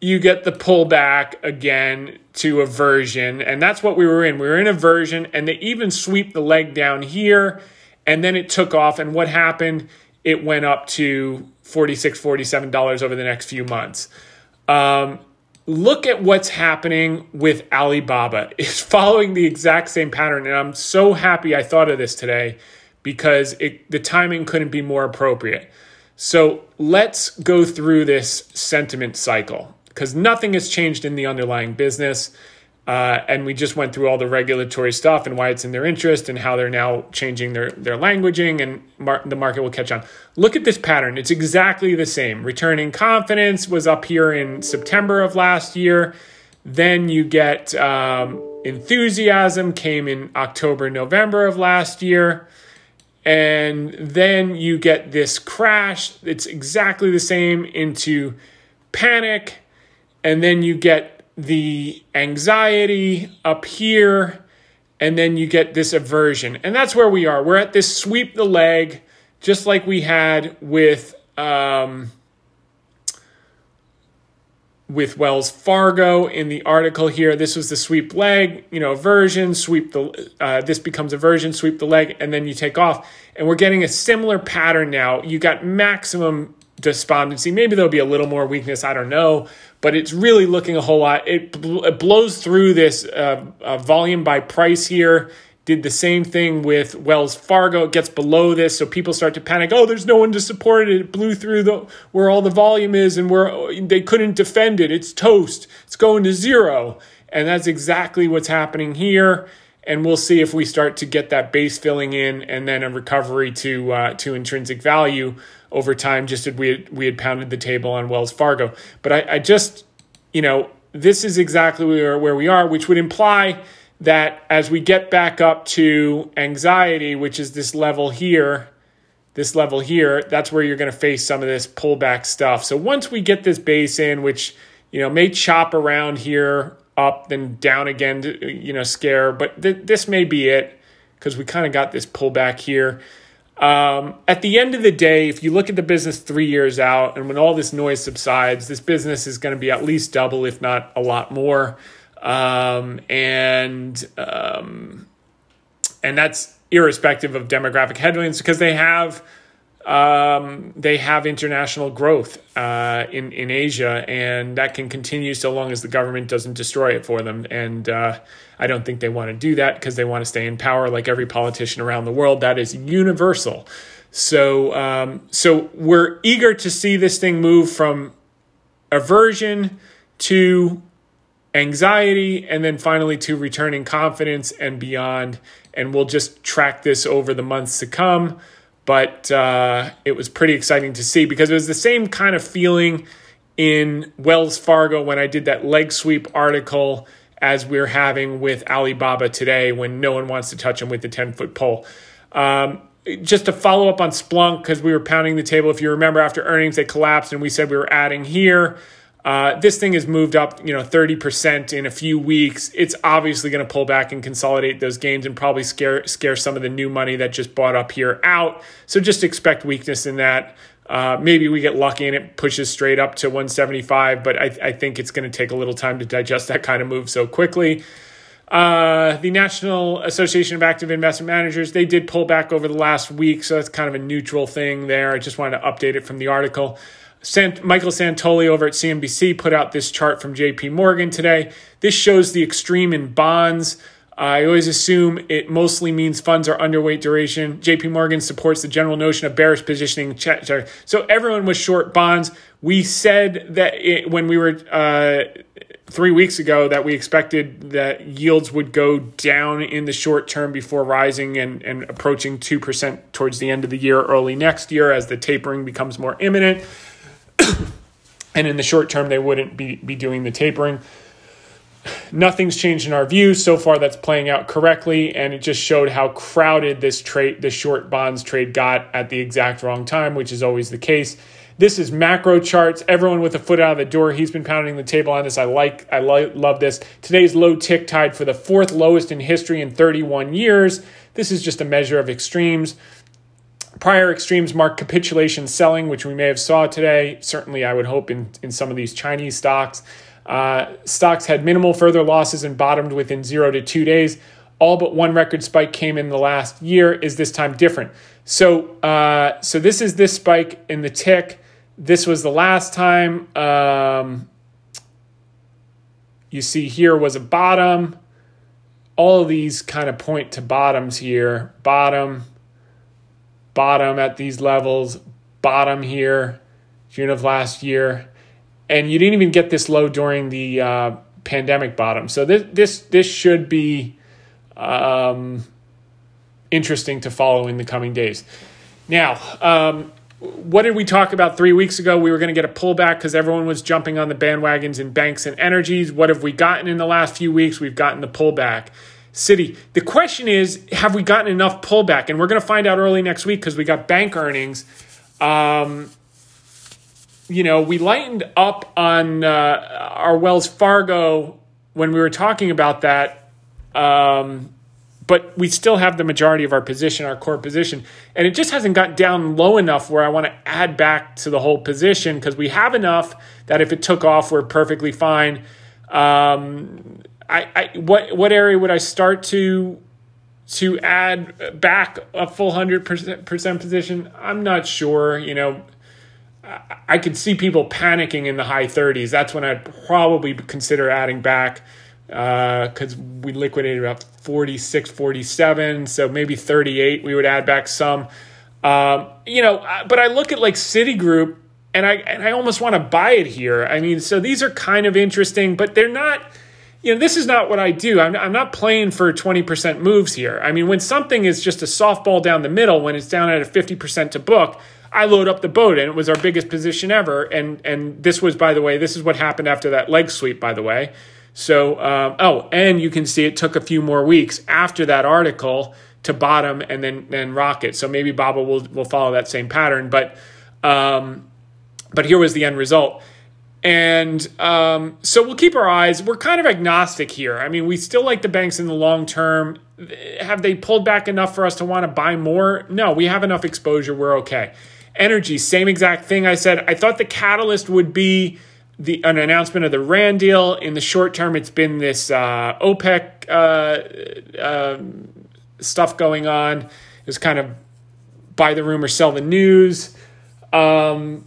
you get the pullback again to aversion. And that's what we were in. We were in aversion, and they even sweep the leg down here, and then it took off. And what happened? It went up to $46, $47 over the next few months. Um, look at what's happening with Alibaba. *laughs* It's following the exact same pattern. And I'm so happy I thought of this today because it, the timing couldn't be more appropriate. So let's go through this sentiment cycle because nothing has changed in the underlying business. Uh, and we just went through all the regulatory stuff and why it's in their interest and how they're now changing their, their languaging and mar- the market will catch on. Look at this pattern. It's exactly the same. Returning confidence was up here in September of last year. Then you get um, enthusiasm came in October, November of last year. And then you get this crash. It's exactly the same into panic. And then you get the anxiety up here, and then you get this aversion. And that's where we are. We're at this sweep the leg, just like we had with um, with Wells Fargo in the article here. This was the sweep leg, you know, aversion, sweep the, uh, this becomes aversion, sweep the leg, and then you take off. And we're getting a similar pattern now. You got maximum despondency. Maybe there'll be a little more weakness. I don't know, but it's really looking a whole lot. It, it blows through this uh, uh, volume by price here. Did the same thing with Wells Fargo. It gets below this, so people start to panic. Oh, there's no one to support it. It blew through the where all the volume is, and where they couldn't defend it. It's toast. It's going to zero, and that's exactly what's happening here and we'll see if we start to get that base filling in and then a recovery to uh, to intrinsic value over time, just as we had, we had pounded the table on Wells Fargo. But I, I just, you know, this is exactly where, where we are, which would imply that as we get back up to anxiety, which is this level here, this level here, that's where you're going to face some of this pullback stuff. So once we get this base in, which you know may chop around here up then down again, to, you know, scare, but th- this may be it because we kind of got this pullback here. Um, at the end of the day, if you look at the business three years out, and when all this noise subsides, this business is going to be at least double, if not a lot more. Um, and um, and that's irrespective of demographic headwinds because they have um, they have international growth uh, in in Asia, and that can continue so long as the government doesn't destroy it for them. And uh, I don't think they want to do that because they want to stay in power, like every politician around the world. That is universal. So um, so we're eager to see this thing move from aversion to anxiety, and then finally to returning confidence and beyond. And we'll just track this over the months to come but uh, it was pretty exciting to see because it was the same kind of feeling in Wells Fargo when I did that leg sweep article as we're having with Alibaba today when no one wants to touch them with the 10 foot pole. Um, just to follow up on Splunk, because we were pounding the table. If you remember, after earnings, they collapsed and we said we were adding here. Uh, this thing has moved up, you know, 30% in a few weeks. It's obviously going to pull back and consolidate those gains and probably scare scare some of the new money that just bought up here out. So just expect weakness in that. Uh, maybe we get lucky and it pushes straight up to 175, but I, I think it's going to take a little time to digest that kind of move so quickly. Uh, the National Association of Active Investment Managers, they did pull back over the last week, so that's kind of a neutral thing there. I just wanted to update it from the article. Sant- Michael Santoli over at CNBC put out this chart from JP Morgan today. This shows the extreme in bonds. I always assume it mostly means funds are underweight duration. JP Morgan supports the general notion of bearish positioning. So everyone was short bonds. We said that it, when we were uh, three weeks ago that we expected that yields would go down in the short term before rising and, and approaching 2% towards the end of the year, early next year, as the tapering becomes more imminent. *coughs* and in the short term, they wouldn't be, be doing the tapering. Nothing's changed in our view. So far, that's playing out correctly, and it just showed how crowded this trade, the short bonds trade got at the exact wrong time, which is always the case. This is macro charts. Everyone with a foot out of the door. He's been pounding the table on this. I like, I lo- love this. Today's low tick tied for the fourth lowest in history in 31 years. This is just a measure of extremes. Prior extremes mark capitulation selling, which we may have saw today. Certainly, I would hope in, in some of these Chinese stocks. Uh, stocks had minimal further losses and bottomed within zero to two days. All but one record spike came in the last year. Is this time different? So, uh, so this is this spike in the tick. This was the last time. Um, you see here was a bottom. All of these kind of point to bottoms here. Bottom, bottom at these levels, bottom here, June of last year. And you didn't even get this low during the uh, pandemic bottom. So this this this should be um, interesting to follow in the coming days. Now, um, what did we talk about three weeks ago? We were going to get a pullback because everyone was jumping on the bandwagons in banks and energies. What have we gotten in the last few weeks? We've gotten the pullback. Citi. The question is, have we gotten enough pullback? And we're going to find out early next week because we got bank earnings. Um, you know, we lightened up on uh, our Wells Fargo when we were talking about that. Um, but we still have the majority of our position, our core position. And it just hasn't got down low enough where I want to add back to the whole position because we have enough that if it took off, we're perfectly fine. Um, I, I, what what area would I start to to add back a full hundred percent position? I'm not sure. You know, I, I could see people panicking in the high 30s. That's when I'd probably consider adding back because uh, we liquidated about 46, 47, so maybe 38. We would add back some. Um, you know, but I look at like Citigroup and I and I almost want to buy it here. I mean, so these are kind of interesting, but they're not. You know, this is not what I do. I'm, I'm not playing for 20% moves here. I mean, when something is just a softball down the middle, when it's down at a 50% to book, I load up the boat, and it was our biggest position ever. And and this was, by the way, this is what happened after that leg sweep, by the way. So, um, oh, and you can see it took a few more weeks after that article to bottom and then then rocket. So maybe Baba will will follow that same pattern. But um, but here was the end result. And um, so we'll keep our eyes. We're kind of agnostic here. I mean, we still like the banks in the long term. Have they pulled back enough for us to want to buy more? No, we have enough exposure. We're okay. Energy, same exact thing I said. I thought the catalyst would be the an announcement of the Iran deal. In the short term, it's been this uh, OPEC uh, uh, stuff going on. It's kind of buy the rumor, sell the news. Um,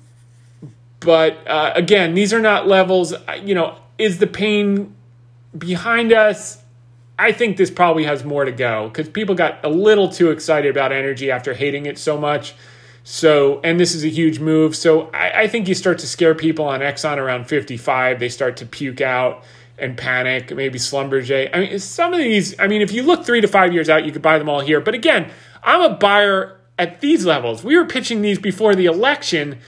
but uh, again, these are not levels. You know, is the pain behind us? I think this probably has more to go because people got a little too excited about energy after hating it so much. So, and this is a huge move. So, I, I, think you start to scare people on Exxon around 55. They start to puke out and panic, maybe Schlumberger. I mean, some of these, I mean, if you look three to five years out, you could buy them all here. But again, I'm a buyer at these levels. We were pitching these before the election.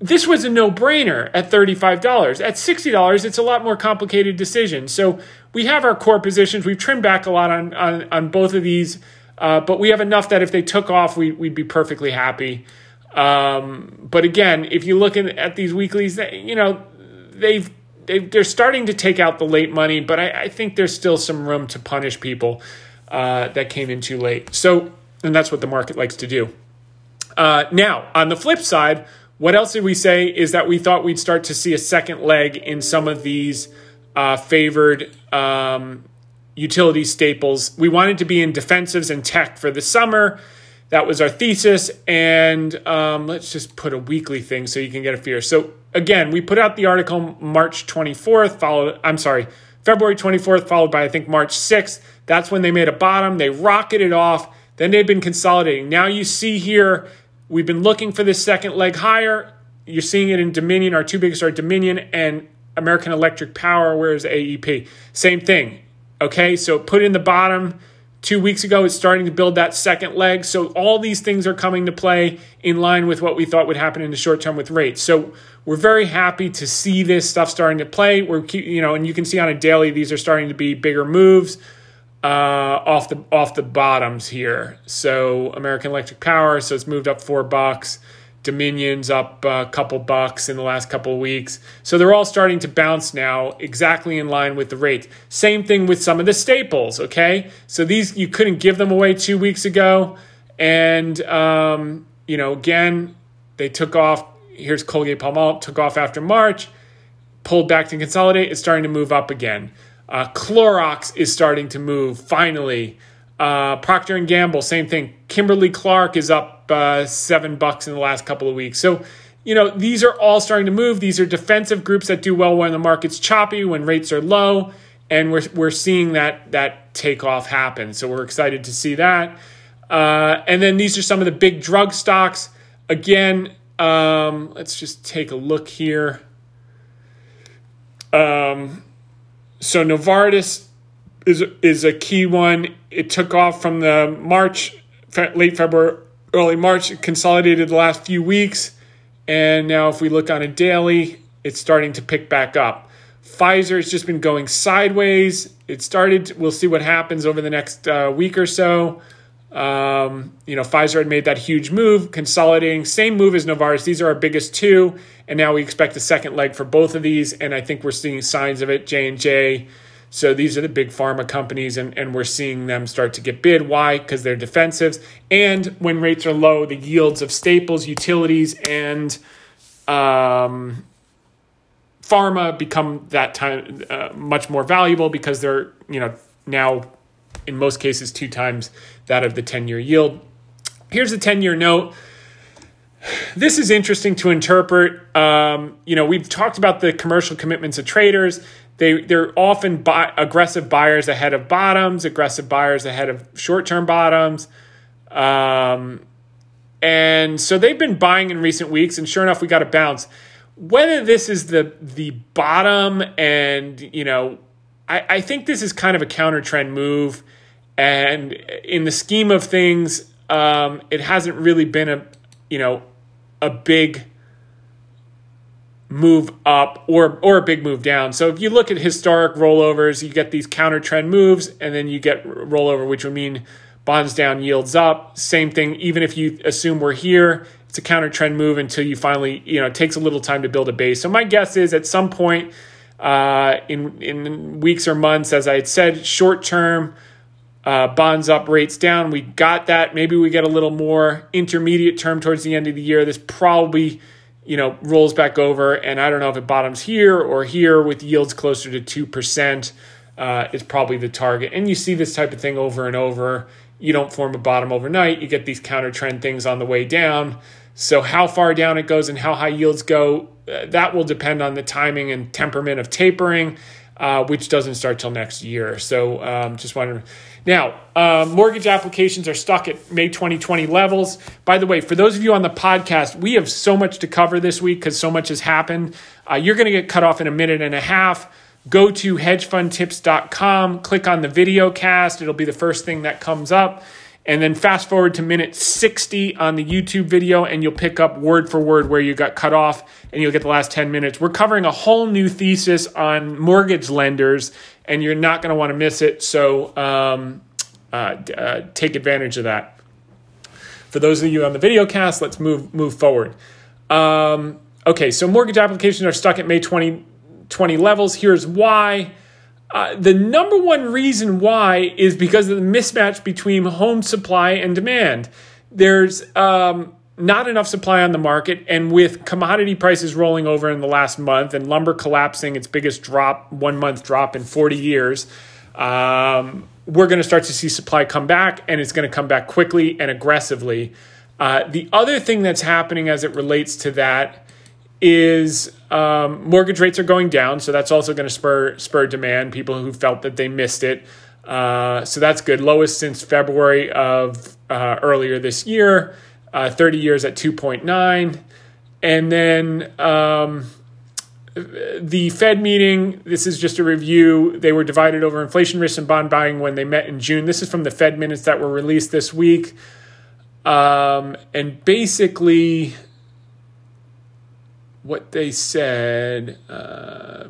This was a no brainer at $35. At $60, it's a lot more complicated decision. So, we have our core positions. We've trimmed back a lot on, on, on both of these uh, but we have enough that if they took off, we, would be perfectly happy. Um, but again, if you look at, at these weeklies, you know, they've, they they're starting to take out the late money, but I, I think there's still some room to punish people uh, that came in too late. So, and that's what the market likes to do. Uh, now, on the flip side, what else did we say is that we thought we'd start to see a second leg in some of these uh, favored um, utility staples. We wanted to be in defensives and tech for the summer. That was our thesis. And um, let's just put a weekly thing so you can get a feel. So, again, we put out the article March 24th, followed, I'm sorry, February 24th, followed by, I think, March 6th. That's when they made a bottom. They rocketed off. Then they've been consolidating. Now you see here We've been looking for this second leg higher. You're seeing it in Dominion. Our two biggest are Dominion and American Electric Power. Where's AEP? Same thing. Okay, so put in the bottom. Two weeks ago, it's starting to build that second leg. So all these things are coming to play in line with what we thought would happen in the short term with rates. So we're very happy to see this stuff starting to play. We're you know, and you can see on a daily these are starting to be bigger moves uh, off the off the bottoms here. So American Electric Power, so it's moved up four bucks. Dominion's up a couple bucks in the last couple of weeks. So they're all starting to bounce now, exactly in line with the rates. Same thing with some of the staples. Okay, so these you couldn't give them away two weeks ago, and um, you know again they took off. Here's Colgate Palmolive took off after March, pulled back to consolidate. It's starting to move up again. Uh, Clorox is starting to move finally. Uh, Procter and Gamble, same thing. Kimberly Clark is up uh, seven bucks in the last couple of weeks. So, you know, these are all starting to move. These are defensive groups that do well when the market's choppy, when rates are low, and we're we're seeing that that takeoff happen. So we're excited to see that. Uh, and then these are some of the big drug stocks. Again, um, let's just take a look here. Um, so Novartis is is a key one. It took off from the March, late February, early March. Consolidated the last few weeks, and now if we look on a daily, it's starting to pick back up. Pfizer has just been going sideways. It started. We'll see what happens over the next uh, week or so. Um, you know, Pfizer had made that huge move, consolidating, same move as Novartis. These are our biggest two, and now we expect a second leg for both of these, and I think we're seeing signs of it. J and J. So these are the big pharma companies, and, and we're seeing them start to get bid. Why? Because they're defensives, and when rates are low, the yields of staples, utilities, and um, pharma become that time uh, much more valuable because they're you know now in most cases two times that of the 10 year yield. Here's a 10 year note. This is interesting to interpret. Um, you know, we've talked about the commercial commitments of traders. They they're often buy, aggressive buyers ahead of bottoms, aggressive buyers ahead of short term bottoms. Um, and so they've been buying in recent weeks, and sure enough, we got a bounce. Whether this is the the bottom, and you know, I, I think this is kind of a counter trend move. And in the scheme of things, um, it hasn't really been a, you know, a big move up or or a big move down. So if you look at historic rollovers, you get these counter trend moves, and then you get rollover, which would mean bonds down, yields up. Same thing. Even if you assume we're here, it's a counter trend move until you finally, you know, it takes a little time to build a base. So my guess is at some point uh, in in weeks or months, as I had said, short term uh, bonds up, rates down. We got that. Maybe we get a little more intermediate term towards the end of the year. This probably, you know, rolls back over, and I don't know if it bottoms here or here with yields closer to two percent. Uh, is probably the target, and you see this type of thing over and over. You don't form a bottom overnight. You get these counter trend things on the way down. So how far down it goes and how high yields go, uh, that will depend on the timing and temperament of tapering, uh, which doesn't start till next year. So um, just wanted to now, uh, mortgage applications are stuck at May 2020 levels. By the way, for those of you on the podcast, we have so much to cover this week because so much has happened. Uh, you're going to get cut off in a minute and a half. Go to hedgefundtips.com, click on the video cast. It'll be the first thing that comes up. And then fast forward to minute 60 on the YouTube video, and you'll pick up word for word where you got cut off, and you'll get the last 10 minutes. We're covering a whole new thesis on mortgage lenders, and you're not going to want to miss it. So um, uh, uh, take advantage of that. For those of you on the video cast, let's move move forward. Um, okay, so mortgage applications are stuck at May 20 2020 levels. Here's why. Uh, the number one reason why is because of the mismatch between home supply and demand. There's um, not enough supply on the market, and with commodity prices rolling over in the last month and lumber collapsing its biggest drop, one month drop in 40 years, um, we're going to start to see supply come back, and it's going to come back quickly and aggressively. Uh, the other thing that's happening as it relates to that is um, mortgage rates are going down, so that's also going to spur spur demand. People who felt that they missed it, uh, so that's good. Lowest since February of uh, earlier this year. Uh, Thirty years at two point nine, and then um, the Fed meeting. This is just a review. They were divided over inflation risk and bond buying when they met in June. This is from the Fed minutes that were released this week, um, and basically what they said. Uh,